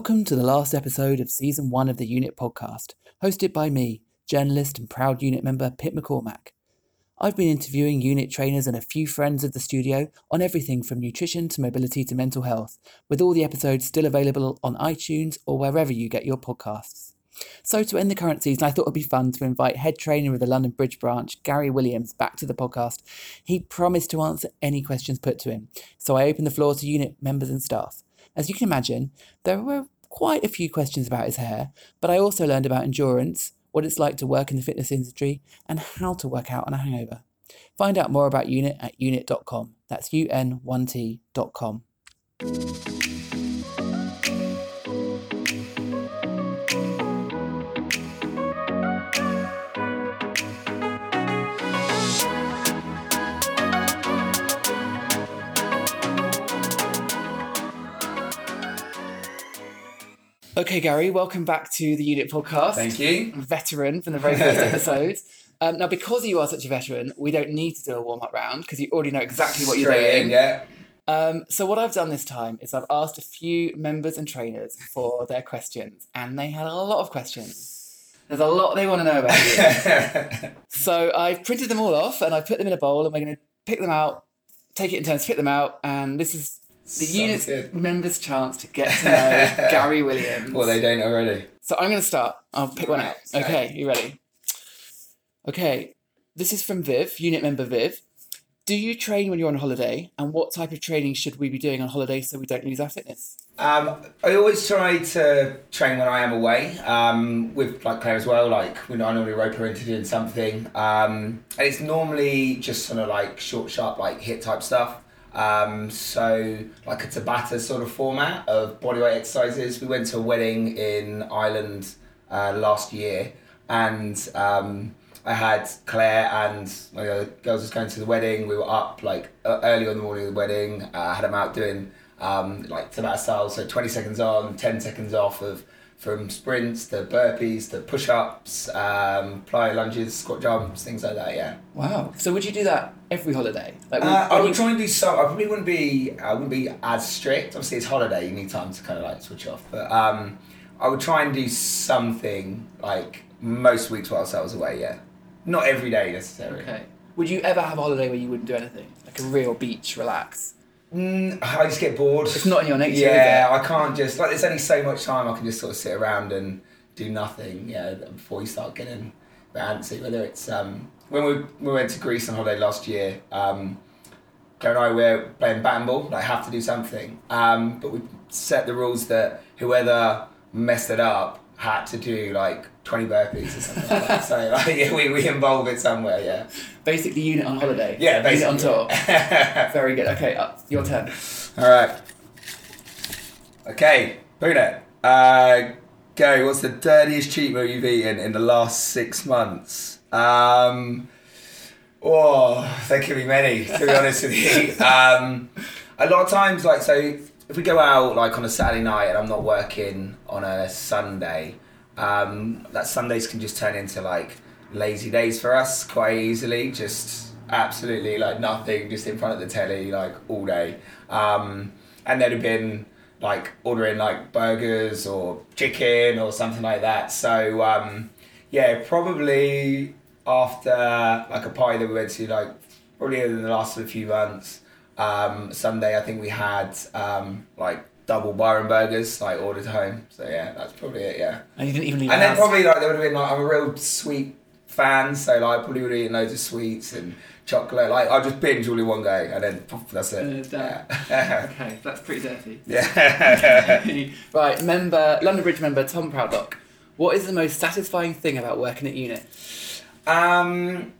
Welcome to the last episode of season one of the Unit podcast, hosted by me, journalist and proud unit member Pip McCormac. I've been interviewing unit trainers and a few friends of the studio on everything from nutrition to mobility to mental health, with all the episodes still available on iTunes or wherever you get your podcasts. So, to end the current season, I thought it would be fun to invite head trainer of the London Bridge branch, Gary Williams, back to the podcast. He promised to answer any questions put to him, so I opened the floor to unit members and staff. As you can imagine, there were quite a few questions about his hair, but I also learned about endurance, what it's like to work in the fitness industry, and how to work out on a hangover. Find out more about Unit at unit.com. That's un1t.com. Okay, Gary, welcome back to the Unit podcast. Thank you. Veteran from the very first episode. Um, now, because you are such a veteran, we don't need to do a warm up round because you already know exactly what you're doing. in, yeah. Um, so, what I've done this time is I've asked a few members and trainers for their questions, and they had a lot of questions. There's a lot they want to know about you. so, I've printed them all off and I've put them in a bowl, and we're going to pick them out, take it in turns, pick them out, and this is the unit's good. members' chance to get to know Gary Williams. well, they don't already. So I'm going to start. I'll pick one out. Okay, you ready? Okay, this is from Viv, unit member Viv. Do you train when you're on holiday, and what type of training should we be doing on holiday so we don't lose our fitness? Um, I always try to train when I am away um, with like Claire as well. Like when I normally rope her into doing something, um, and it's normally just sort of like short, sharp, like HIIT type stuff. Um, so like a Tabata sort of format of bodyweight exercises. We went to a wedding in Ireland uh, last year, and um, I had Claire and my other girls was going to the wedding. We were up like uh, early on the morning of the wedding. Uh, I had them out doing um, like Tabata style, so 20 seconds on, 10 seconds off of from sprints to burpees to push ups, um, plyo lunges, squat jumps, things like that. Yeah. Wow. So would you do that every holiday? Like, Uh, I would you- try and do some. I probably wouldn't be. I wouldn't be as strict. Obviously, it's holiday. You need time to kind of like switch off. But um, I would try and do something like most weeks whilst I was away. Yeah, not every day necessarily. Okay. Would you ever have a holiday where you wouldn't do anything? Like a real beach, relax? Mm, I just get bored. It's not in your nature, Yeah, I can't just like. There's only so much time I can just sort of sit around and do nothing. Yeah, before you start getting antsy. Whether it's um, when we we went to Greece on holiday last year. Um, Claire and I were playing ball. Like have to do something. Um, but we set the rules that whoever messed it up had to do like 20 burpees or something like that. So like, yeah, we, we involve it somewhere, yeah. Basically, unit on holiday. Yeah, Unit basically. on tour. Very good. Okay, uh, your turn. All right. Okay, Bruno. Uh, go. What's the dirtiest cheat meal you've eaten in the last six months? Um, oh, there could be many. To be honest with you, um, a lot of times, like so, if we go out like on a Saturday night and I'm not working on a Sunday, um, that Sundays can just turn into like lazy days for us quite easily. Just absolutely like nothing, just in front of the telly like all day. Um, and there'd have been like ordering like burgers or chicken or something like that. So um, yeah, probably after like a party that we went to like probably in the last few months. Um, Sunday I think we had um, like double Byron burgers like all the time. So yeah, that's probably it. Yeah. And you didn't even leave And then house. probably like there would have been like I'm a real sweet fan, so like I probably would have eaten loads of sweets and chocolate. Like I'll just binge all in one go, and then poof, that's Uh, it. done. Yeah. Okay, that's pretty dirty. yeah. right, member London Bridge member Tom Proudlock. What is the most satisfying thing about working at Unit? um,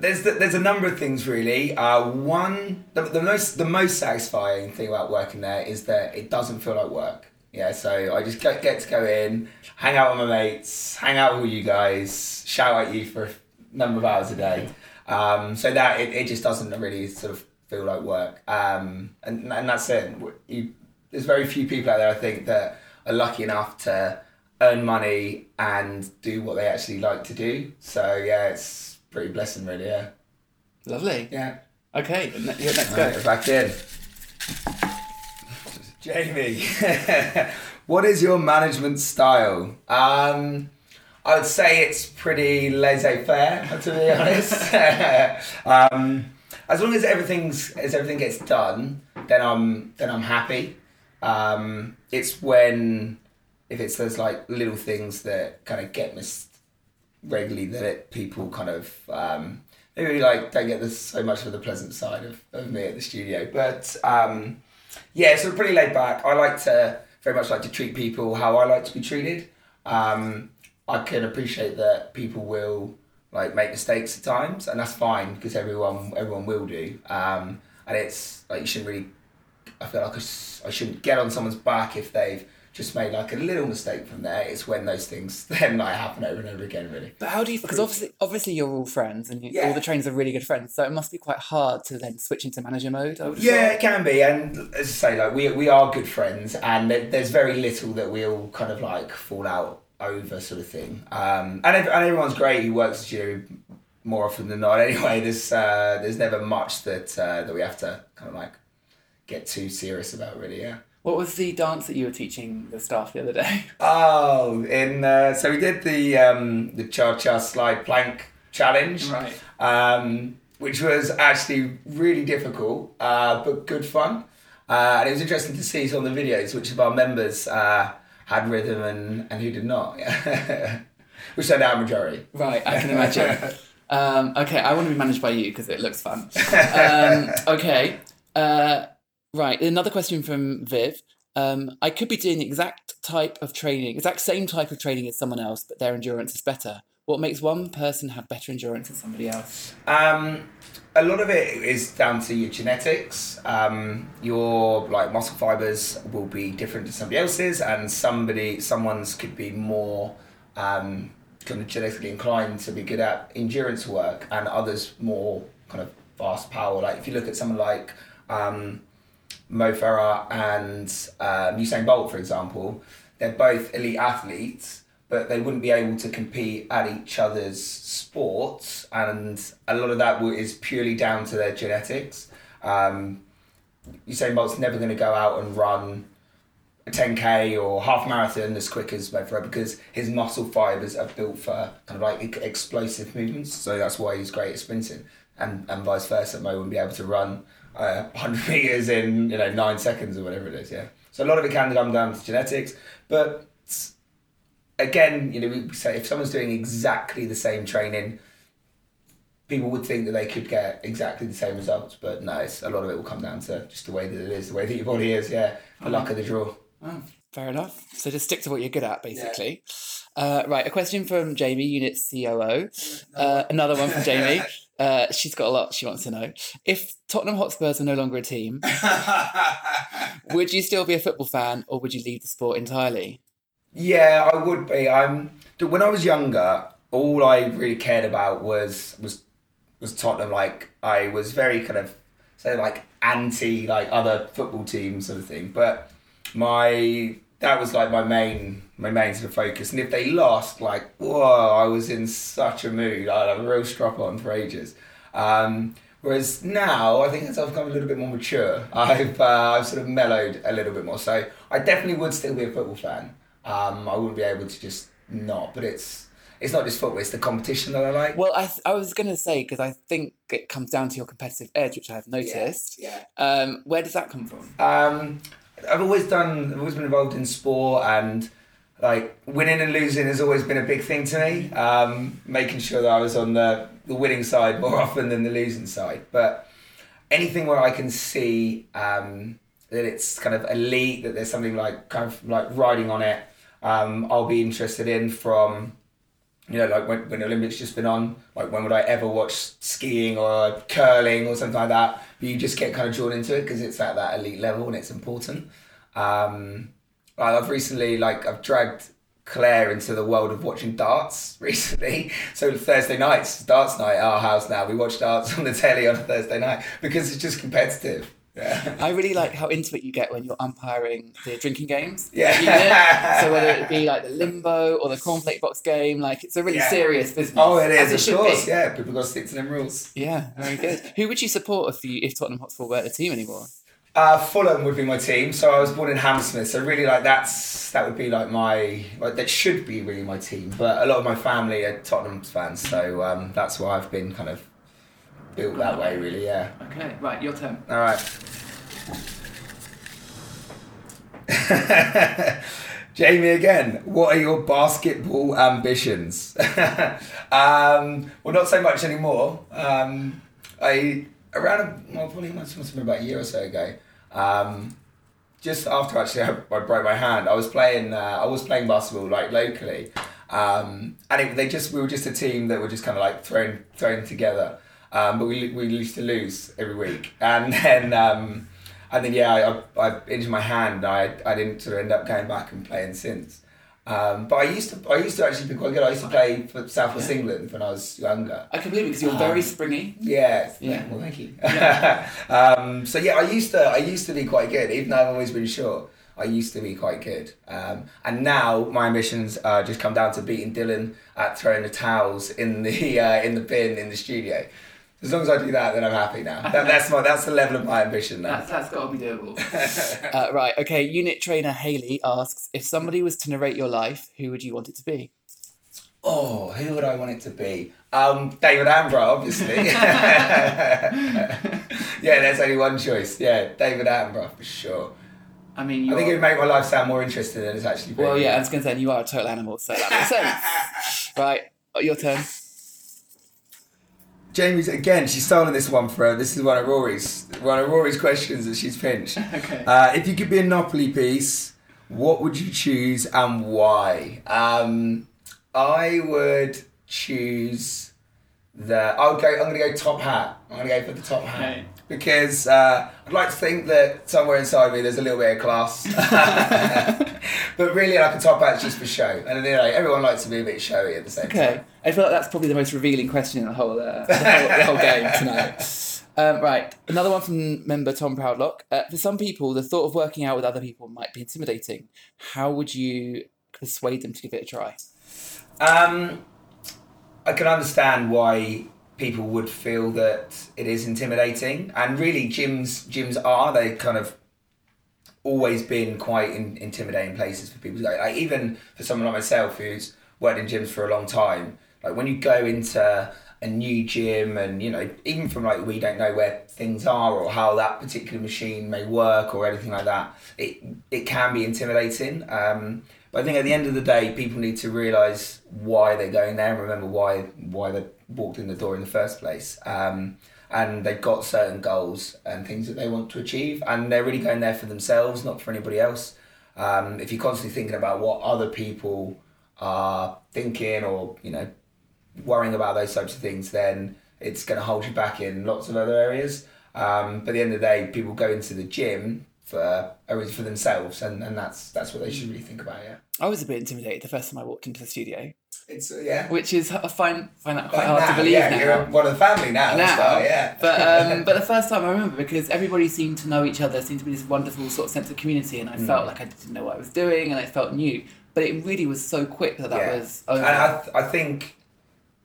there's the, there's a number of things really. Uh, one, the, the most the most satisfying thing about working there is that it doesn't feel like work. Yeah, so I just get, get to go in, hang out with my mates, hang out with you guys, shout at you for a number of hours a day. Um, so that it, it just doesn't really sort of feel like work. Um, and and that's it. You, there's very few people out there I think that are lucky enough to earn money and do what they actually like to do. So yeah, it's pretty blessing really. Yeah. Lovely. Yeah. Okay, ne- your next go. we're back in. Jamie, what is your management style? Um, I would say it's pretty laissez-faire, to be honest. um, as long as everything's as everything gets done, then I'm then I'm happy. Um, it's when if it's those like little things that kind of get missed regularly that it, people kind of um, maybe like don't get this so much of the pleasant side of, of me at the studio. But um, yeah, so pretty laid back. I like to very much like to treat people how I like to be treated. Um, I can appreciate that people will like make mistakes at times, and that's fine because everyone everyone will do. Um, and it's like you shouldn't really. I feel like I shouldn't get on someone's back if they've just made like a little mistake from there. It's when those things then like happen over and over again, really. But how do you? Because obviously, obviously, you're all friends, and you, Yeah. all the trainers are really good friends. So it must be quite hard to then switch into manager mode. Yeah, thought. it can be, and as I say, like we we are good friends, and there's very little that we'll kind of like fall out over, sort of thing. Um, and and everyone's great who works with you more often than not. Anyway, there's uh, there's never much that uh, that we have to kind of like get too serious about, really. Yeah. What was the dance that you were teaching the staff the other day? Oh, in uh, so we did the um, the cha cha slide plank challenge. Right. um, which was actually really difficult, uh, but good fun. Uh, and it was interesting to see some of the videos, which of our members uh, had rhythm and, and who did not. which out majority. Right, I can imagine. um, okay, I want to be managed by you because it looks fun. Um, okay, uh, right. Another question from Viv. Um, I could be doing the exact type of training, exact same type of training as someone else, but their endurance is better. What makes one person have better endurance than somebody else? Um, a lot of it is down to your genetics. Um, your like muscle fibers will be different to somebody else's, and somebody someone's could be more um, kind of genetically inclined to be good at endurance work, and others more kind of fast power. Like if you look at someone like um, Mo Farah and um, Usain Bolt, for example, they're both elite athletes, but they wouldn't be able to compete at each other's sports, and a lot of that is purely down to their genetics. Um, Usain Bolt's never going to go out and run a 10k or half marathon as quick as Mo Farah because his muscle fibers are built for kind of like explosive movements. So that's why he's great at sprinting, and and vice versa. Mo wouldn't be able to run uh, 100 meters in you know nine seconds or whatever it is. Yeah. So a lot of it can come down to genetics, but again, you know, we say if someone's doing exactly the same training, people would think that they could get exactly the same results, but no, it's, a lot of it will come down to just the way that it is, the way that your body is. Yeah, the luck of the draw. Oh, fair enough. So just stick to what you're good at, basically. Uh, right, a question from Jamie, Unit COO. Uh, another one from Jamie. Uh, she's got a lot she wants to know. If Tottenham Hotspurs were no longer a team, would you still be a football fan or would you leave the sport entirely? Yeah, I would be. I'm. When I was younger, all I really cared about was was was Tottenham. Like I was very kind of say like anti like other football teams sort of thing. But my that was like my main my main sort of focus. And if they lost, like whoa, I was in such a mood. I had a real strop on for ages. Um, whereas now, I think as I've become a little bit more mature, I've uh, I've sort of mellowed a little bit more. So I definitely would still be a football fan. Um, I wouldn't be able to just not. But it's it's not just football; it's the competition that I like. Well, I, th- I was going to say, because I think it comes down to your competitive edge, which I've noticed. Yeah. Um, where does that come from? Um, I've always done. I've always been involved in sport, and like winning and losing has always been a big thing to me. Um, making sure that I was on the the winning side more often than the losing side, but anything where I can see um, that it's kind of elite, that there's something like kind of like riding on it, um, I'll be interested in from you know, like when, when the Olympics just been on, like when would I ever watch skiing or curling or something like that? But you just get kind of drawn into it because it's at that elite level and it's important. Um, I've recently, like I've dragged Claire into the world of watching darts recently. So Thursday nights, darts night at our house now. We watch darts on the telly on a Thursday night because it's just competitive. Yeah. I really like how into it you get when you're umpiring the drinking games. Yeah. So whether it be like the limbo or the cornflake box game, like it's a really Yeah. serious business. Oh, it is, it of course. be. Yeah, people got to stick to them rules. Yeah, very good. Who would you support if you if Tottenham Hotspur weren't a team anymore? Uh, Fulham would be my team. So I was born in Hammersmith. So really, like that's that would be like my like that should be really my team. But a lot of my family are Tottenham fans, so um, that's why I've been kind of built that way. Really, yeah. Okay, right, your turn. All right. Jamie again. What are your basketball ambitions? um, well, not so much anymore. Um, I around well, probably must have been about a year or so ago. Um, just after actually I, I broke my hand, I was playing. Uh, I was playing basketball like locally, um, and it, they just we were just a team that were just kind of like thrown thrown together. Um, but we we used to lose every week, and then um, and then yeah, I, I injured my hand. I I didn't sort of end up going back and playing since. Um, but I used to I used to actually be quite good. I used to play for South West Yeah. England when I was younger. I can believe it because you're very Um, springy. Yeah. Yeah. Well, thank you. um, so yeah, I used to I used to be quite good, even though I've always been short. I used to be quite good, um, and now my ambitions uh, just come down to beating Dylan at throwing the towels in the uh, in the bin in the studio. As long as I do that, then I'm happy now. That, that's my that's the level of my ambition now. That's, that's got to be doable. uh, right, okay. Unit trainer Haley asks if somebody was to narrate your life, who would you want it to be? Oh, who would I want it to be? Um, David Attenborough, obviously. yeah, there's only one choice. Yeah, David Attenborough for sure. I mean, I you're, think it would make my life sound more interesting than it's actually been. well, yeah, I was going to say you are a total animal, so that makes sense. right, your turn. Jamie's again. She's stolen this one for. Her. This is one of Rory's one of Rory's questions that she's pinched. Okay. Uh, if you could be a Monopoly piece, what would you choose and why? Um, I would choose the. I would go. I'm going to go top hat. I'm going to go for the top hat Okay. Because uh, I'd like to think that somewhere inside me there's a little bit of class. but really, like a top hat's just for show, and you know, everyone likes to be a bit showy at the same time. Okay, I feel like that's probably the most revealing question in the whole, uh, the, whole the whole game tonight. Um, right, another one from member Tom Proudlock. Uh, for some people, the thought of working out with other people might be intimidating. How would you persuade them to give it a try? Um, I can understand why people would feel that it is intimidating, and really, gyms gyms are they kind of always been quite in, intimidating places for people go. Like even for someone like myself who's worked in gyms for a long time, like when you go into a new gym and you know even from like we don't know where things are or how that particular machine may work or anything like that it it can be intimidating um, but I think at the end of the day people need to realise why they're going there and remember why why they walked in the door in the first place um, and they've got certain goals and things that they want to achieve and they're really going there for themselves not for anybody else um, if you're constantly thinking about what other people are thinking or you know worrying about those types of things, then it's going to hold you back in lots of other areas. Um, but at the end of the day, people go into the gym for a for themselves, and, and that's that's what they should really think about. Yeah, I was a bit intimidated the first time I walked into the studio, it's uh, yeah. which is I find find that quite But hard now, to believe yeah, now. you're one of the family now. now, well, yeah. but um, but the first time I remember because everybody seemed to know each other, seemed to be this wonderful sort of sense of community, and I Mm. felt like I didn't know what I was doing, and I felt new. But it really was so quick that that Yeah. was over. And I, th- I think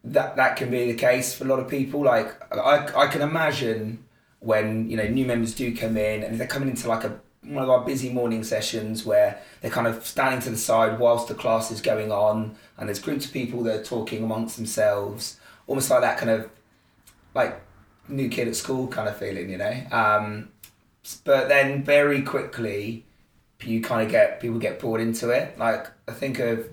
that that can be the case for a lot of people. Like I, I can imagine when you know new members do come in and they're coming into like a one of our busy morning sessions where they're kind of standing to the side whilst the class is going on and there's groups of people that are talking amongst themselves almost like that kind of like new kid at school kind of feeling you know? Um, but then very quickly you kind of get people get pulled into it. Like i think of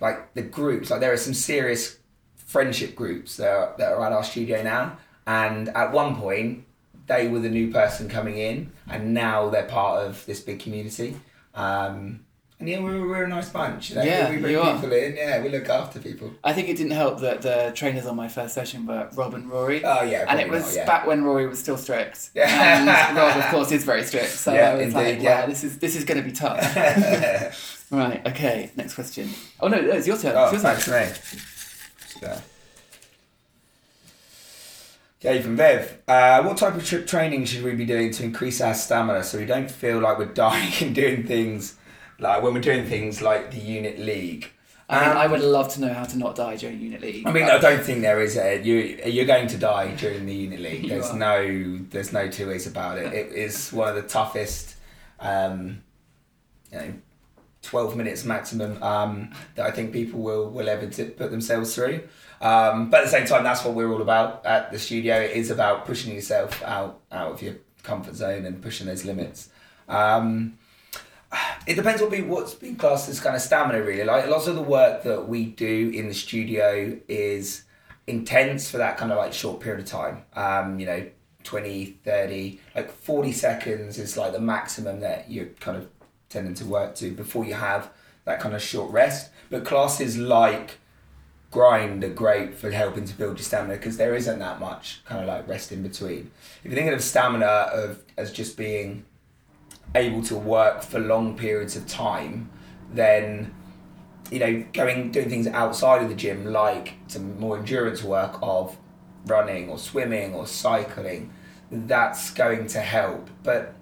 like the groups like there are some serious friendship groups that are, that are at our studio now. And at one point they were the new person coming in and now they're part of this big community um, and yeah we're, we're a nice bunch you know? Yeah, we bring you are. people in yeah we look after people I think it didn't help that the trainers on my first session were Rob and Rory. oh yeah and it was not, yeah. back when Rory was still strict. Yeah. And Rob, of course, is very strict. So Yeah, I was indeed, like, wow, yeah. this is this is going to be tough. right. Okay. Next question. Oh no, it's your turn. Oh, it's your turn. thanks, mate. So. Okay, from Viv. Uh, what type of tri- training should we be doing to increase our stamina so we don't feel like we're dying and doing things like when we're doing things like the unit league? I mean, Um, I would love to know how to not die during unit league. I mean, I don't think there is a you. You're going to die during the unit league. There's are. no, there's no two ways about it. It is one of the toughest, um, you know, twelve minutes maximum um, that I think people will will ever t- put themselves through. Um, but at the same time, that's what we're all about at the studio. It is about pushing yourself out out of your comfort zone and pushing those limits. Um, it depends what be what's being classed as kind of stamina really like lots of the work that we do in the studio is intense for that kind of like short period of time um you know 20 30 like 40 seconds is like the maximum that you're kind of tending to work to before you have that kind of short rest but classes like grind are great for helping to build your stamina because there isn't that much kind of like rest in between if you're thinking of stamina of as just being able to work for long periods of time, then you know going doing things outside of the gym like some more endurance work of running or swimming or cycling, that's going to help. But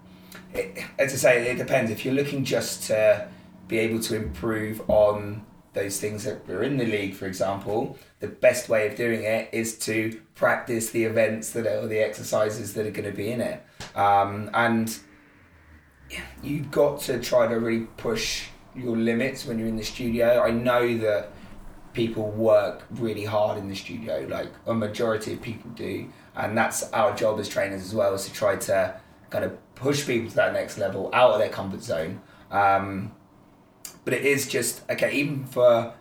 it, as I say, it depends. If you're looking just to be able to improve on those things that are in the league, for example, the best way of doing it is to practice the events that are, or the exercises that are going to be in it. Um, and you've got to try to really push your limits when you're in the studio. I know that people work really hard in the studio, like a majority of people do, and that's our job as trainers as well, is to try to kind of push people to that next level out of their comfort zone. Um, but it is just okay, even for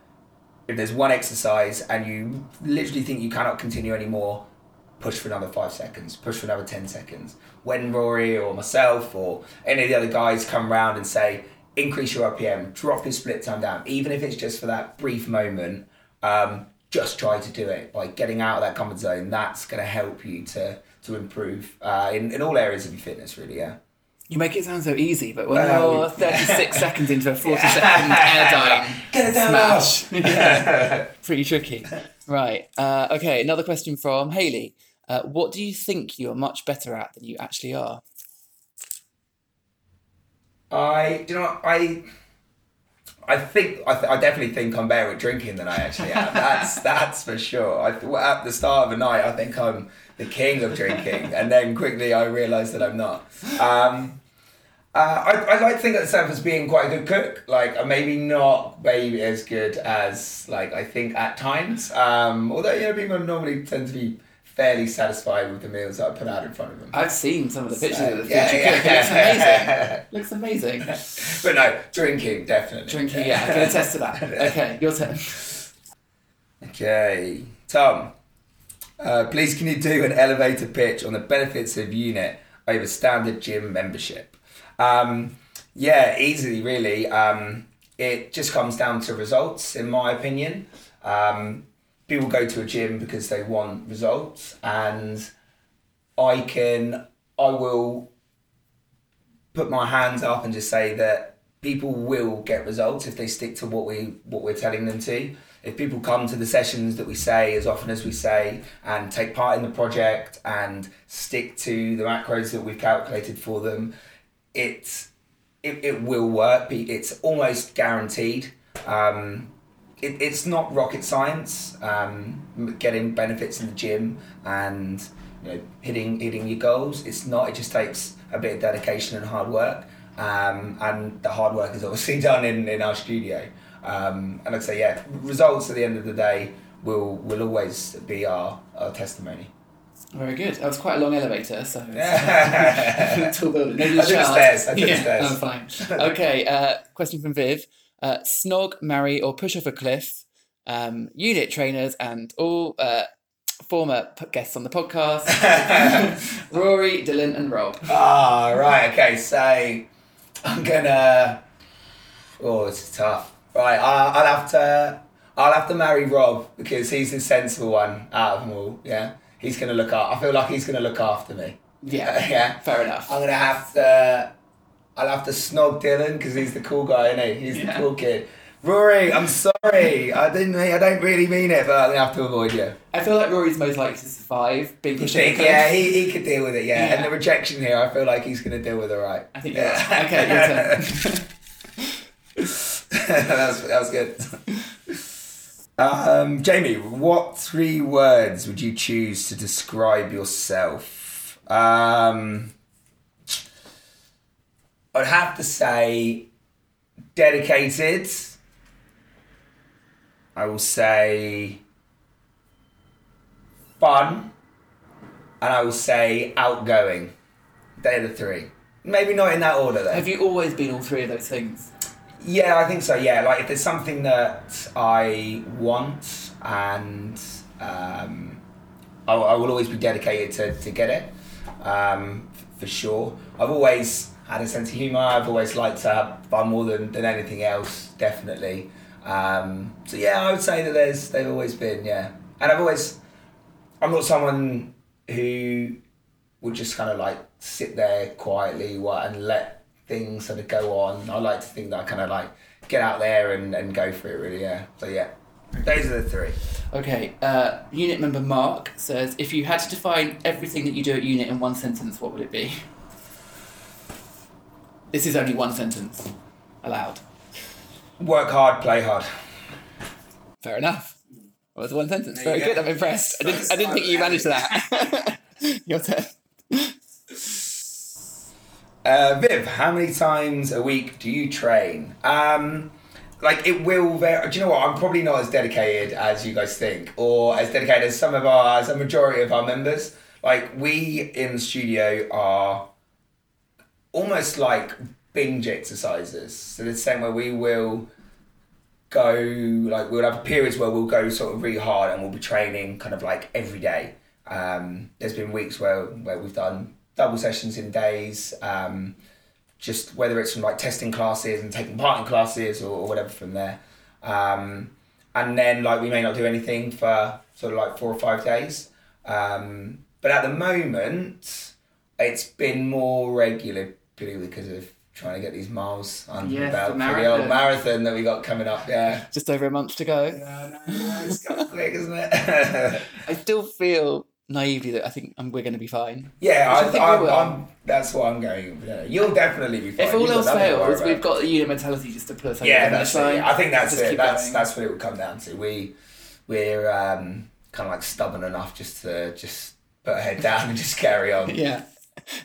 if there's one exercise and you literally think you cannot continue anymore, push for another five seconds, push for another 10 seconds. When Rory or myself or any of the other guys come round and say, increase your RPM, drop your split time down, even if it's just for that brief moment, um, just try to do it by getting out of that comfort zone. That's going to help you to, to improve uh, in, in all areas of your fitness, really, yeah. You make it sound so easy, but when you're 36 seconds into a 40 second airtime Get it down smash, Yeah. pretty tricky. Right. Uh, okay, another question from Haley. Uh, what do you think you're much better at than you actually are? I, do you know, I, I think I, th- I definitely think I'm better at drinking than I actually am. That's that's for sure. I, at the start of the night, I think I'm the king of drinking, and then quickly I realise that I'm not. Um, uh, I, I like to think of myself as being quite a good cook. Like uh, maybe not maybe as good as like I think at times. Um, although you know people normally tend to be fairly satisfied with the meals that I put out in front of them. I've seen some of the pictures of the food Yeah, you yeah. cook. It looks amazing. looks amazing. but no, drinking definitely. Drinking, yeah, I can attest to that. Okay, your turn. Okay, Tom. Uh, please, can you do an elevator pitch on the benefits of unit over standard gym membership? Um, yeah, easily, really. Um, it just comes down to results, in my opinion. Um, people go to a gym because they want results, and I can, I will put my hands up and just say that people will get results if they stick to what we what we're telling them to. If people come to the sessions that we say as often as we say and take part in the project and stick to the macros that we've calculated for them, it it, it will work. It's almost guaranteed. Um, it, it's not rocket science. Um, getting benefits in the gym and you know hitting hitting your goals. It's not. It just takes a bit of dedication and hard work. Um, and the hard work is obviously done in, in our studio. Um, and I'd say, yeah, results at the end of the day will will always be our, our testimony. Very good. That was quite a long elevator, so I tall building. No, took the shout. stairs, I took the yeah, stairs. I'm fine. Okay, uh, question from Viv. Uh, snog, marry, or push off a cliff? Um, unit trainers and all uh, former p- guests on the podcast. Rory, Dylan, and Rob. Ah, right. Okay, so I'm gonna. Oh, this is tough. Right, I, I'll have to. I'll have to marry Rob because he's the sensible one out of them all. Yeah, he's gonna look up. I feel like he's gonna look after me. Yeah, yeah. fair enough. I'm gonna have to. I'll have to snog Dylan because he's the cool guy, isn't he? He's Yeah. the cool kid. Rory, I'm sorry. I didn't. mean- I don't really mean it, but I'm gonna have to avoid you. I feel like Rory's most likely to survive being You pushed off a think, cliff. yeah, he, he could deal with it, yeah. Yeah. And the rejection here, I feel like he's gonna deal with it right. I think Yeah. right. Okay, your turn. that was that was good. Um, Jamie, what three words would you choose to describe yourself? Um, I'd have to say dedicated. I will say fun. And I will say outgoing. They're the three. Maybe not in that order though. Have you always been all three of those things? Yeah, I think so. Yeah, like if there's something that I want and um, I, I will always be dedicated to, to get it um, for sure. I've always had a sense of humour. I've always liked to have fun more than, than anything else, definitely. Um, so yeah, I would say that there's they've always been yeah, and I've always I'm not someone who would just kind of like sit there quietly and let things sort of go on. I like to think that I kind of like get out there and, and go for it really, yeah. So yeah. Those are the three. Okay, uh, unit member Mark says if you had to define everything that you do at unit in one sentence, what would it be? This is only one sentence allowed. Work hard, play hard. Fair enough. Well, it's one sentence. There Very good. go. I'm impressed. I didn't. I didn't think you managed that. Your turn. Uh, Viv, how many times a week do you train? Um, like it will vary. Do you know what? I'm probably not as dedicated as you guys think, or as dedicated as some of our, as a majority of our members. Like we in the studio are almost like binge exercises. So the same way we will go like we'll have periods where we'll go sort of really hard and we'll be training kind of like every day. Um, there's been weeks where where we've done double sessions in days. Um, just whether it's from like testing classes and taking part in classes or, or whatever from there. Um, and then like we may not do anything for sort of like four or five days. Um, but at the moment, it's been more regular purely because of trying to get these miles under Yes, the belt the for the old marathon. marathon that we got coming up. Yeah. Just over a month to go. Yeah, no, no, it's got quick, isn't it? I still feel naively that I think um, we're going to be fine. yeah, Which I I, think we I'm, will. I'm, that's what I'm going. with, yeah. You'll definitely be fine. if all You've else nothing to worry fails, we've got the unit mentality just to put us over yeah, that's it. I think that's it. That's going. that's what it would come down to. We we're um, kind of like stubborn enough just to just put our head down and just carry on. Yeah.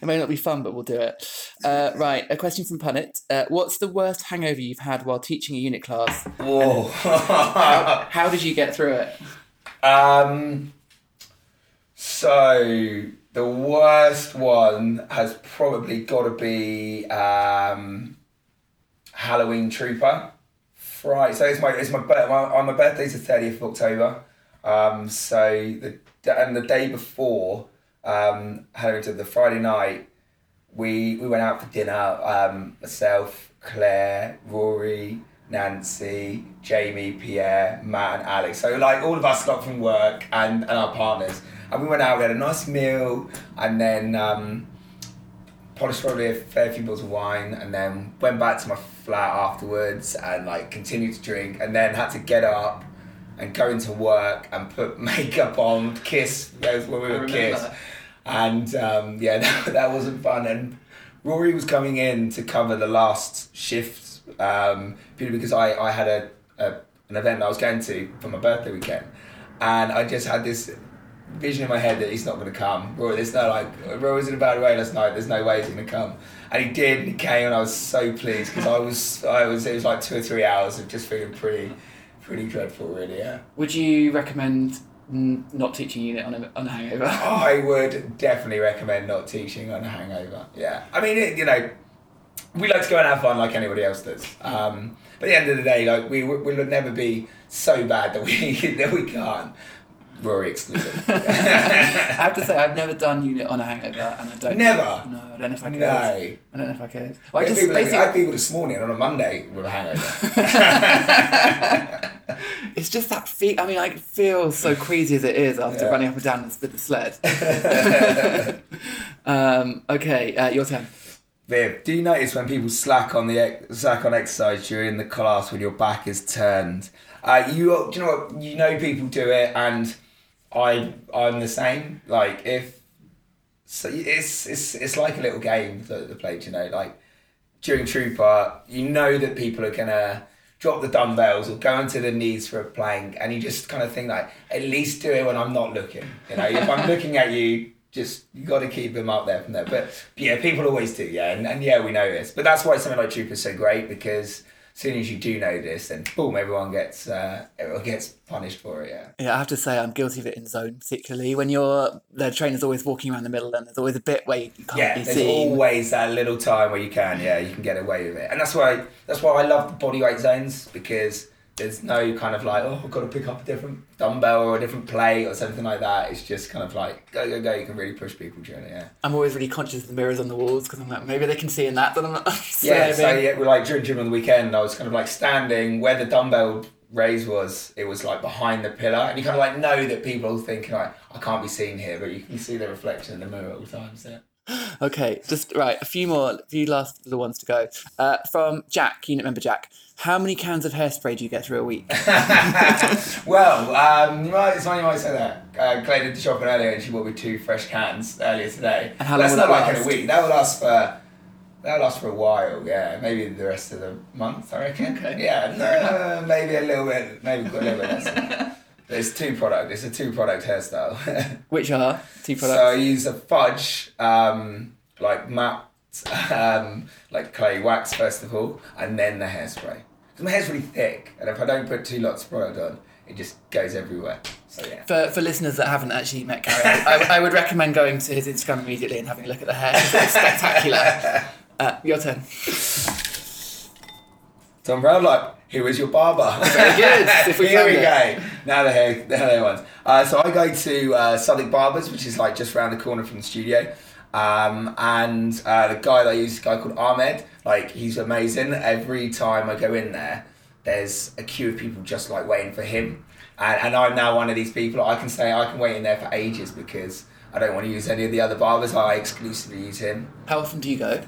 It may not be fun, but we'll do it. Uh, right, a question from Punit. Uh, what's the worst hangover you've had while teaching a unit class? Whoa. How, how did you get through it? Um, so the worst one has probably got to be um, Halloween Trooper. Friday. So it's my it's my birth. My, my birthday's the thirtieth of October. Um, so the and the day before um, Halloween, Trooper, the Friday night, we we went out for dinner. Um, myself, Claire, Rory, Nancy, Jamie, Pierre, Matt, and Alex. So like all of us got from work and, and our partners, and we went out. We had a nice meal, and then um, polished probably a fair few bottles of wine, and then went back to my flat afterwards and like continued to drink, and then had to get up. And go into work and put makeup on, kiss. Was when we were and um, yeah, that, that wasn't fun. And Rory was coming in to cover the last shift um, purely because I, I had a, a an event I was going to for my birthday weekend, and I just had this vision in my head that he's not going to come. Rory, there's no like Rory was in a bad way last night. There's no way he's going to come, and he did. And he came, and I was so pleased because I was I was it was like two or three hours of just feeling pretty pretty dreadful, really. Yeah. Would you recommend mm, not teaching unit on a, on a hangover? I would definitely recommend not teaching on a hangover. Yeah, I mean, it, you know, we like to go and have fun like anybody else does. Um, but at the end of the day, like we we will never be so bad that we that we can't. Rory excluded. I have to say, I've never done unit on a hangover, and I don't. Never? No, I don't know if I could. no. I don't know if I could. Well, I I, just people, I basically, had people this morning on a Monday with a hangover. it's just that feel. I mean, I feel so queasy as it is after Yeah. running up and down with the sled. um, okay, uh, your turn. Viv, do you notice when people slack on the ex- slack on exercise during the class when your back is turned? Uh, you do you know what you know people do it, and I I'm the same. Like if so, it's it's it's like a little game that they played. You know, like during Trooper, you know that people are gonna drop the dumbbells or go into the knees for a plank, and you just kind of think like, at least do it when I'm not looking. You know, if I'm looking at you, just you got to keep them up there from there. But yeah, people always do, yeah, and, and yeah, we know this. But that's why something like Troop is so great because soon as you do know this, then boom, everyone gets uh, everyone gets punished for it. Yeah. Yeah, I have to say I'm guilty of it in zone, particularly when you're the trainer's always walking around the middle, and there's always a bit where you can't Yeah, be there's seen. always that little time where you can, yeah, you can get away with it, and that's why that's why I love the body weight zones because there's no kind of like oh I've got to pick up a different dumbbell or a different plate or something like that. It's just kind of like go go go. You can really push people during it. Yeah. I'm always really conscious of the mirrors on the walls because I'm like maybe they can see in that, but I'm not. Yeah, so yeah, we're like during gym on the weekend, I was kind of like standing where the dumbbell raise was. It was like behind the pillar, and you kind of like know that people think like I can't be seen here, but you can see the reflection in the mirror all the time. So. Okay, just right. A few more, a few last little ones to go. Uh, from Jack, unit member Jack. How many cans of hairspray do you get through a week? well, um, you might, it's funny you might say that. Uh, Claire did the shopping earlier, and she bought me two fresh cans earlier today. And how long That's not that like in a week. That will last for. That'll last for a while, yeah. Maybe the rest of the month, I reckon. Okay. Yeah, no, maybe a little bit, maybe a little bit less. than that. But it's two product. It's a two product hairstyle. Which are two products? So I use a fudge, um, like matte, um, like clay wax first of all, and then the hairspray. Because my hair's really thick, and if I don't put two lots of product on, it just goes everywhere. So yeah. for, for listeners that haven't actually met Gary, I, I would recommend going to his Instagram immediately and having a look at the hair. It's spectacular. Uh, your turn. Tom Brown, like, who is your barber? Very good. If we Here we found go. Now the hair, the hair ones. Uh, so I go to uh, Southwark Barbers, which is like just round the corner from the studio. Um, and uh, the guy that I use a guy called Ahmed. Like, he's amazing. Every time I go in there, there's a queue of people just like waiting for him. And, and I'm now one of these people. I can say I can wait in there for ages because I don't want to use any of the other barbers. I exclusively use him. How often do you go?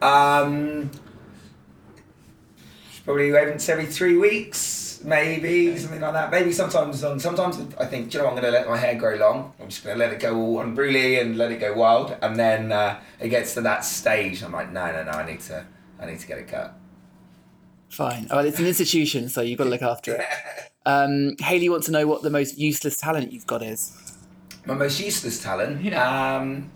Um, probably every three weeks, maybe something like that. Maybe sometimes on sometimes I think, do you know, what, I'm going to let my hair grow long. I'm just going to let it go all unruly and let it go wild, and then uh, it gets to that stage. I'm like, no, no, no, I need to, I need to get it cut. Fine. Well, it's an institution, so you've got to look after it. Um, Haley wants to know what the most useless talent you've got is. My most useless talent. Yeah. Um,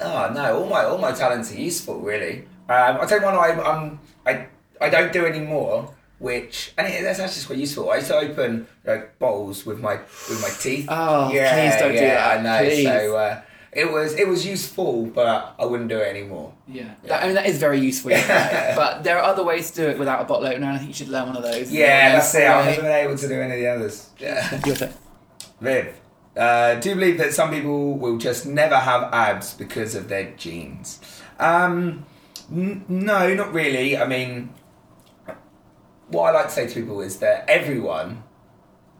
oh no, all my all my talents are useful, really. Um, I'll tell you one I um, I I don't do anymore, which and it, that's actually quite useful. I used to open like bottles with my with my teeth. Oh, yeah, please don't do that, I know. please. So uh, it was it was useful, but I wouldn't do it anymore. Yeah. That, I mean, that is very useful. yeah. but there are other ways to do it without a bottle opener, and I think you should learn one of those. Yeah, that's it. I been able to do any of the others. Yeah. Your turn. Viv, uh, do you believe that some people will just never have abs because of their genes? Um, n- no, not really. I mean, what I like to say to people is that everyone,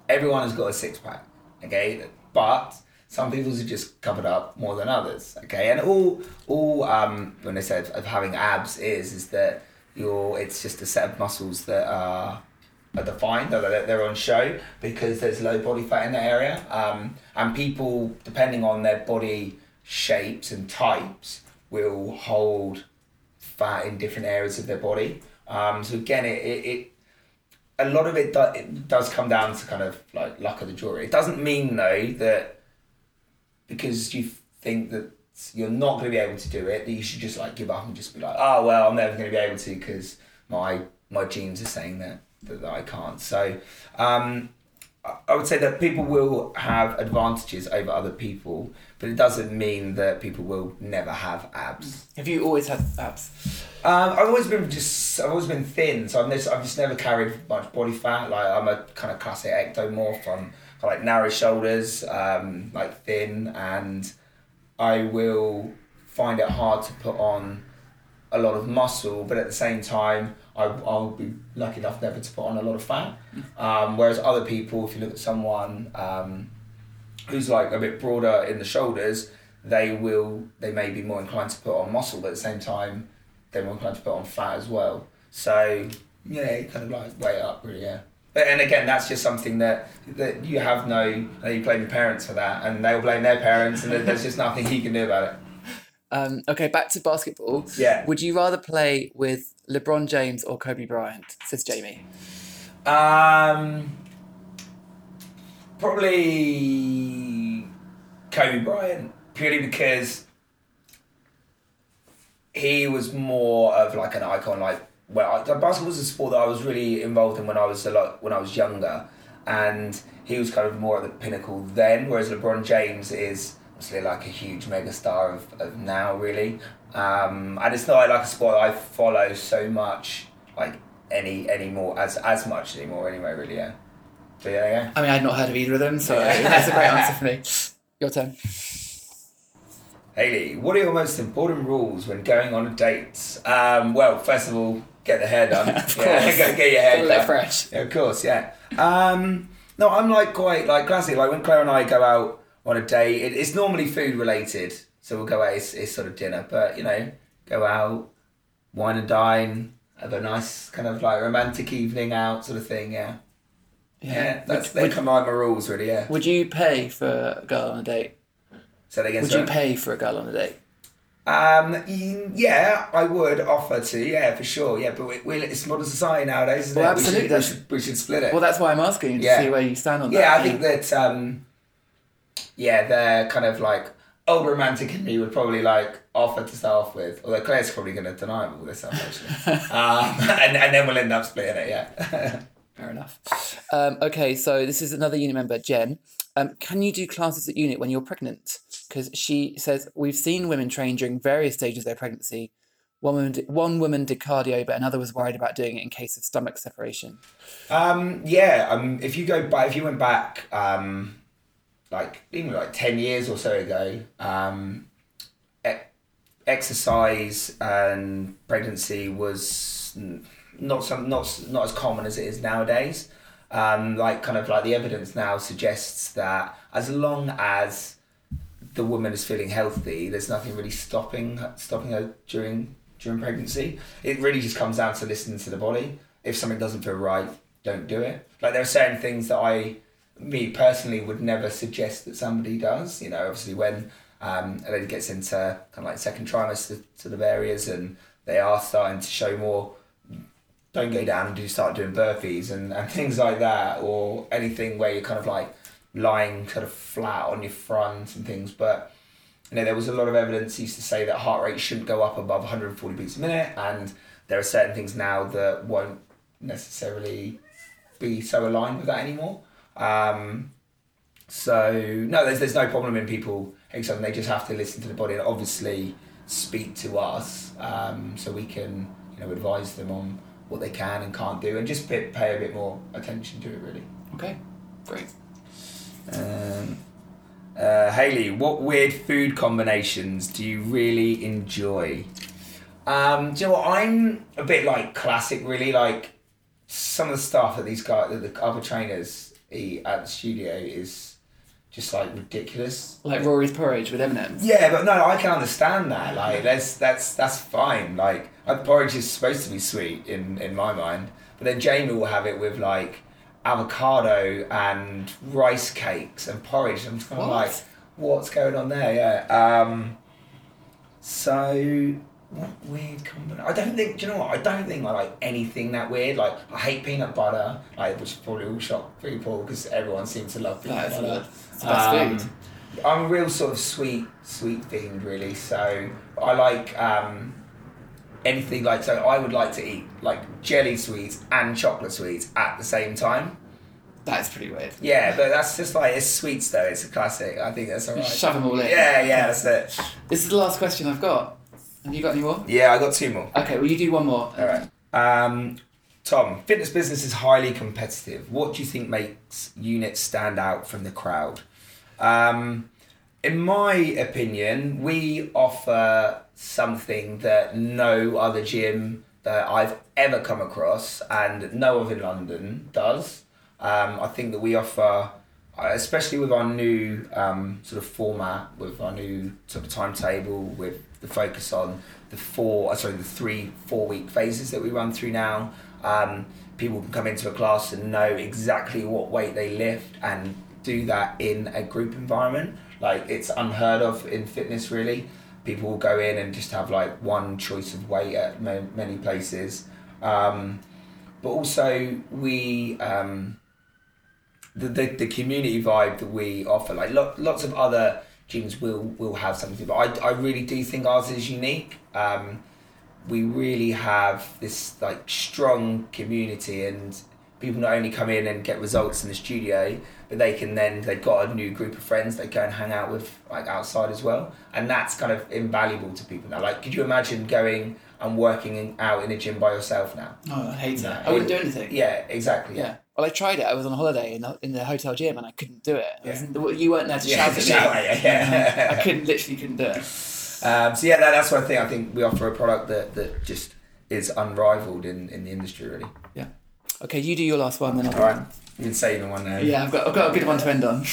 everyone has got a six pack, okay? But some people's are just covered up more than others, okay? And all, all um, when they said of having abs is is that you're, it's just a set of muscles that are are defined, that they're on show because there's low body fat in the area. Um, and people, depending on their body shapes and types, will hold fat in different areas of their body. Um, so again, it, it, it a lot of it, do, it does come down to kind of like luck of the draw. It doesn't mean though that because you think that you're not going to be able to do it, that you should just like give up and just be like, oh well, I'm never going to be able to because my my genes are saying that that, that I can't. So um, I- I would say that people will have advantages over other people, but it doesn't mean that people will never have abs. Have you always had abs? Um, I've always been just I've always been thin, so I've just, I've just never carried much body fat. Like I'm a kind of classic ectomorph. I'm got, like narrow shoulders, um, like thin, and I will find it hard to put on a lot of muscle, but at the same time, I, I'll be lucky enough never to put on a lot of fat. Um, whereas other people, if you look at someone um, who's like a bit broader in the shoulders, they will they may be more inclined to put on muscle, but at the same time, they're more inclined to put on fat as well. So yeah, it kind of like way up really, yeah. But, and again, that's just something that that you have no. You blame your parents for that, and they'll blame their parents, and there's just nothing you can do about it. Um, okay, back to basketball. Yeah. Would you rather play with LeBron James or Kobe Bryant? Says Jamie. Um, probably Kobe Bryant, purely because he was more of like an icon. Like, well, basketball was a sport that I was really involved in when I was a lot when I was younger, and he was kind of more at the pinnacle then. Whereas LeBron James is obviously like a huge megastar of, of now, really. Um, and it's not like a sport I follow so much, like any anymore as as much anymore. Anyway, really, yeah. So yeah, yeah. I mean, I'd not heard of either of them, so that's a great answer for me. Your turn. Haley, what are your most important rules when going on a date? Um, well, first of all, get the hair done. Of Yeah, course. get, get your hair done. fresh. Yeah, of course, yeah. Um, no, I'm like quite like classic. Like when Claire and I go out on a date, it, it's normally food related. So we'll go out, it's, it's sort of dinner, but you know, go out, wine and dine, have a nice kind of like romantic evening out sort of thing. Yeah, yeah. That's would, they would, come out my rules, really. Yeah. would you pay for a girl on a date? So they Would you pay for a girl on a date? Um, yeah, I would offer to, yeah, for sure, yeah. But we, we, it's modern society nowadays, isn't Well, it? We absolutely, should, we, should, we should split it. Well, that's why I'm asking to Yeah. see where you stand on that. yeah, I think that, um, yeah, they're kind of like old romantic in me would probably like offer to start off with. Although Claire's probably going to deny all this stuff actually, um, and and then we'll end up splitting it. Yeah. Fair enough. Um, okay, so this is another unit member, Jen. Um, can you do classes at unit when you're pregnant? Because she says we've seen women train during various stages of their pregnancy. One woman, did, one woman did cardio, but another was worried about doing it in case of stomach separation. Um, yeah, um, if you go back, if you went back, um, like even like ten years or so ago, um, e- exercise and pregnancy was not some not not as common as it is nowadays. Um, like kind of like the evidence now suggests that as long as the woman is feeling healthy, there's nothing really stopping stopping her during during pregnancy. It really just comes down to listening to the body. If something doesn't feel right, don't do it. Like there are certain things that I, me personally, would never suggest that somebody does. You know, obviously when um, a lady gets into kind of like second trimester sort of areas and they are starting to show more don't go down and do start doing burpees and, and things like that or anything where you're kind of like lying kind of flat on your front and things but you know there was a lot of evidence used to say that heart rate shouldn't go up above 140 beats a minute and there are certain things now that won't necessarily be so aligned with that anymore um, so no there's, there's no problem in people something they just have to listen to the body and obviously speak to us um, so we can you know advise them on what they can and can't do and just pay, pay a bit more attention to it really Okay, great. um, uh, Haley, what weird food combinations do you really enjoy? Um, do you know what? I'm a bit like classic, really. Like some of the stuff that these guys, that the other trainers eat at the studio is just like ridiculous. Like Rory's porridge with M&M's. Yeah, but no, I can understand that. Like, that's that's that's fine. Like, uh, porridge is supposed to be sweet in in my mind, but then Jamie will have it with like avocado and rice cakes and porridge. I'm kind of What? like, what's going on there? Yeah. Um. So. What weird combination? I don't think. Do you know what? I don't think I like anything that weird. Like I hate peanut butter, like which probably will shock people because everyone seems to love peanut butter. it's the best Um, food. I'm a real sort of sweet, sweet themed really. So I like um, anything like so. I would like to eat like jelly sweets and chocolate sweets at the same time. That is pretty weird. Yeah, but that's just like it's sweets though. It's a classic. I think that's alright. Shove them all in. Yeah, yeah, that's it. This is the last question I've got. Have you got any more? Yeah, I got two more. Okay, well you do one more. All right. Um, Tom, fitness business is highly competitive. What do you think makes units stand out from the crowd? Um, in my opinion, we offer something that no other gym that I've ever come across and no other in London does. Um, I think that we offer, uh, especially with our new um, sort of format, with our new sort of timetable, with the focus on the four, uh, sorry, the three four week phases that we run through now. Um, people can come into a class and know exactly what weight they lift and do that in a group environment. Like it's unheard of in fitness, really. people will go in and just have like one choice of weight at ma- many places. Um, but also we um, the, the the community vibe that we offer, like lo- lots of other gyms will will have something, but I, I really do think ours is unique. Um, we really have this like strong community and people not only come in and get results in the studio but they can then they've got a new group of friends they go and hang out with like outside as well and that's kind of invaluable to people now like could you imagine going and working in, out in a gym by yourself now Oh, I hate No. I wouldn't do anything. yeah exactly Yeah. Well, I tried it. I was on holiday in the, in the hotel gym and I couldn't do it. Yeah. you weren't there to Yeah, shout at me. at yeah. I couldn't, literally couldn't do it. um, so yeah that, that's one thing I think we offer a product that, that just is unrivaled in, in the industry really Yeah. Okay, you do your last one, then I'll all right mine. you've been saving one there Yeah, I've got, I've got a good one to end on.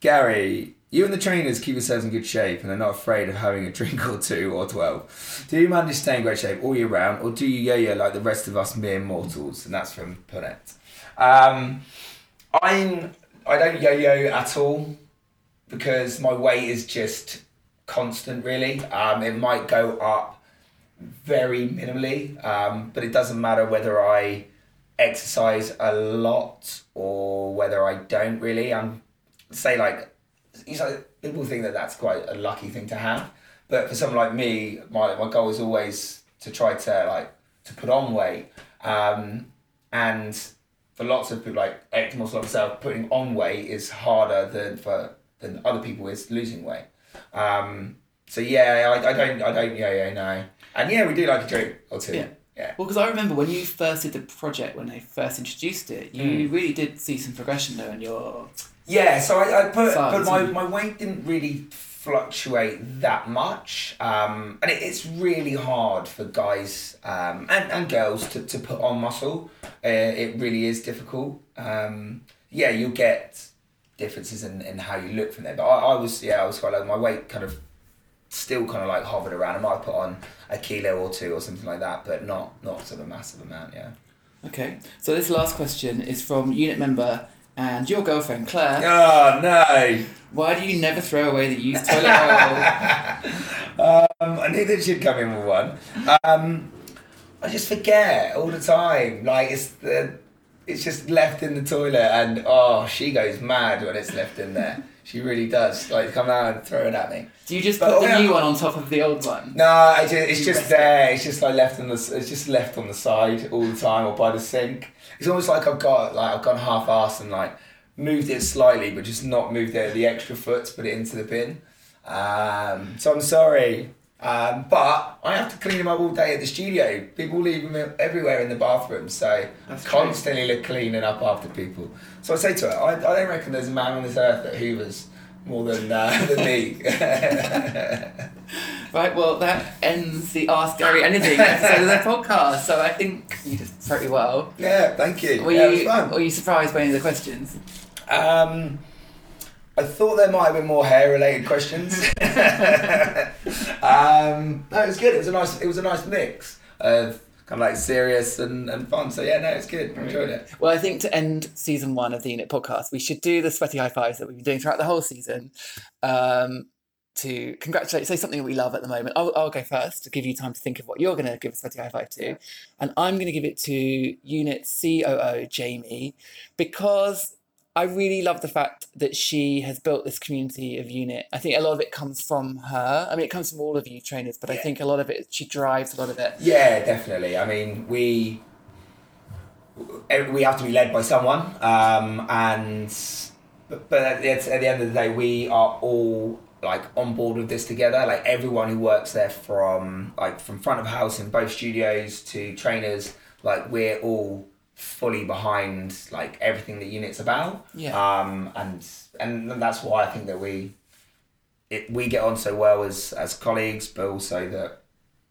Gary, you and the trainers keep yourselves in good shape and are not afraid of having a drink or two or 12. Do you manage to stay in great shape all year round or do you yo-yo like the rest of us mere mortals? And that's from Ponette. Um, I'm, I don't yo-yo at all because my weight is just constant really. Um, it might go up very minimally, um, but it doesn't matter whether I exercise a lot or whether I don't really. I'm say like, you know, people think that that's quite a lucky thing to have, but for someone like me, my my goal is always to try to like to put on weight, um, and for lots of people like ectomorphs like myself, putting on weight is harder than for than other people is losing weight. Um, so yeah, I, I don't I don't yeah yeah no, and yeah we do like a drink or two. Yeah. yeah. Well, because I remember when you first did the project, when they first introduced it, you Hmm. really did see some progression though in your. Yeah, so I, I put, but my, my weight didn't really fluctuate that much. Um, and it, it's really hard for guys um, and, and girls to, to put on muscle. Uh, it really is difficult. Um, yeah, you'll get differences in, in how you look from there. But I, I was, yeah, I was quite low. My weight kind of still kind of like hovered around. I might have put on a kilo or two or something like that, but not, not sort of a massive amount, yeah. Okay, so this last question is from unit member and your girlfriend Claire. Oh, no. Why do you never throw away the used toilet roll? Um, I knew that she'd come in with one. Um, I just forget all the time. Like it's the, it's just left in the toilet, and oh, she goes mad when it's left in there. She really does. Like come out and throw it at me. Do you just But- put the oh, new one on top of the old one? No, it's just, it's just there. It's just like left on the. It's just left on the side all the time or by the sink. It's almost like I've got like I've gone half assed and like moved it slightly, but just not moved it the extra foot to put it into the bin. Um, so I'm sorry. Um, but I have to clean them up all day at the studio. People leave them everywhere in the bathroom, so That's true. constantly look cleaning up after people. So I say to her, I, I don't reckon there's a man on this earth that hoovers more than uh, than me. Right, well, that ends the Ask Gary Anything episode of the podcast. So I think you did pretty well. yeah, thank you. Were yeah, it was you, fun. were you surprised by any of the questions? Um, I thought there might have been more hair related questions. um, no, it was good. It was a nice. It was a nice mix of kind of like serious and, and fun. So yeah, no, it's good. I enjoyed it. Well, I think to end season one of the Unit podcast, we should do the sweaty high fives that we've been doing throughout the whole season um, to congratulate, say something that we love at the moment. I'll, I'll go first to give you time to think of what you're going to give a sweaty high five to. And I'm going to give it to Unit COO Jamie because I really love the fact that she has built this community of Unit. I think a lot of it comes from her. I mean, it comes from all of you trainers, but I think a lot of it, she drives a lot of it. Yeah, definitely. I mean, we we have to be led by someone, um, and but, but at, the, at the end of the day, we are all like on board with this together. Like everyone who works there, from like from front of house in both studios to trainers, like we're all fully behind like everything that unit's about. Yeah. Um, and and that's why I think that we it, we get on so well as as colleagues, but also that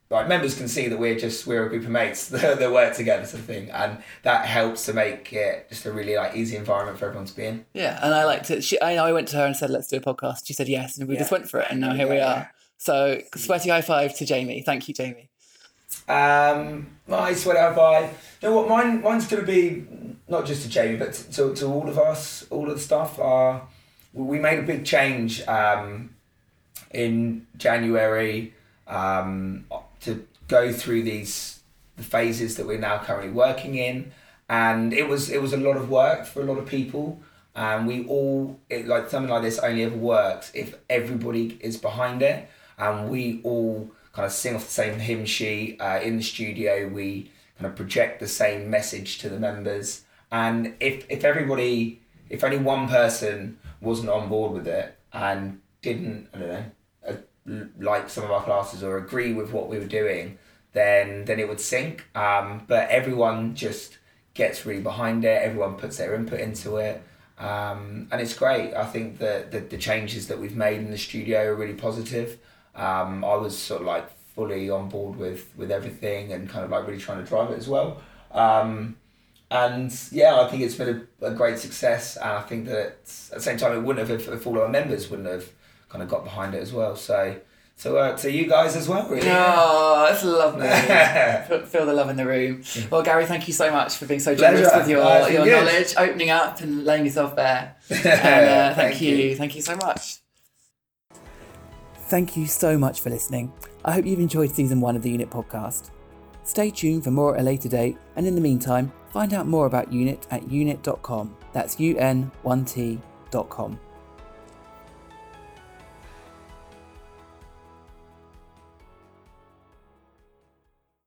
like members can see that we're just we're a group of mates that, that work together sort of thing and that helps to make it just a really like easy environment for everyone to be in Yeah, and I liked it. She, I, I went to her and said, "Let's do a podcast." She said yes, and we just went for it, and now here we are. yeah. So, sweaty high five to Jamie. Thank you, Jamie. Um my sweat you know what? Mine mine's going to be not just to Jamie but to, to, all of us all of the stuff uh we made a big change um in January um, to go through these the phases that we're now currently working in, and it was it was a lot of work for a lot of people. And we all it, like something like this only ever works if everybody is behind it, and we all kind of sing off the same hymn sheet uh, in the studio. We kind of project the same message to the members, and if if everybody if only one person wasn't on board with it and didn't I don't know uh, like some of our classes or agree with what we were doing, then then it would sink. Um, but everyone just gets really behind it. Everyone puts their input into it. Um, and it's great. I think that the, the changes that we've made in the studio are really positive. Um, I was sort of like fully on board with, with everything and kind of like really trying to drive it as well. Um, and yeah, I think it's been a, a great success. And I think that at the same time, it wouldn't have if, if all our members wouldn't have kind of got behind it as well. So so uh, to you guys as well, really. Oh, that's lovely. feel, feel the love in the room. Well, Gary, thank you so much for being so generous Pleasure. with your, it's your good. knowledge, opening up and laying yourself bare. And, uh, thank, Thank you. you. Thank you so much. Thank you so much for listening. I hope you've enjoyed season one of the Unit podcast. Stay tuned for more at a later date, and in the meantime, find out more about Unit at unit.com. That's un1t.com.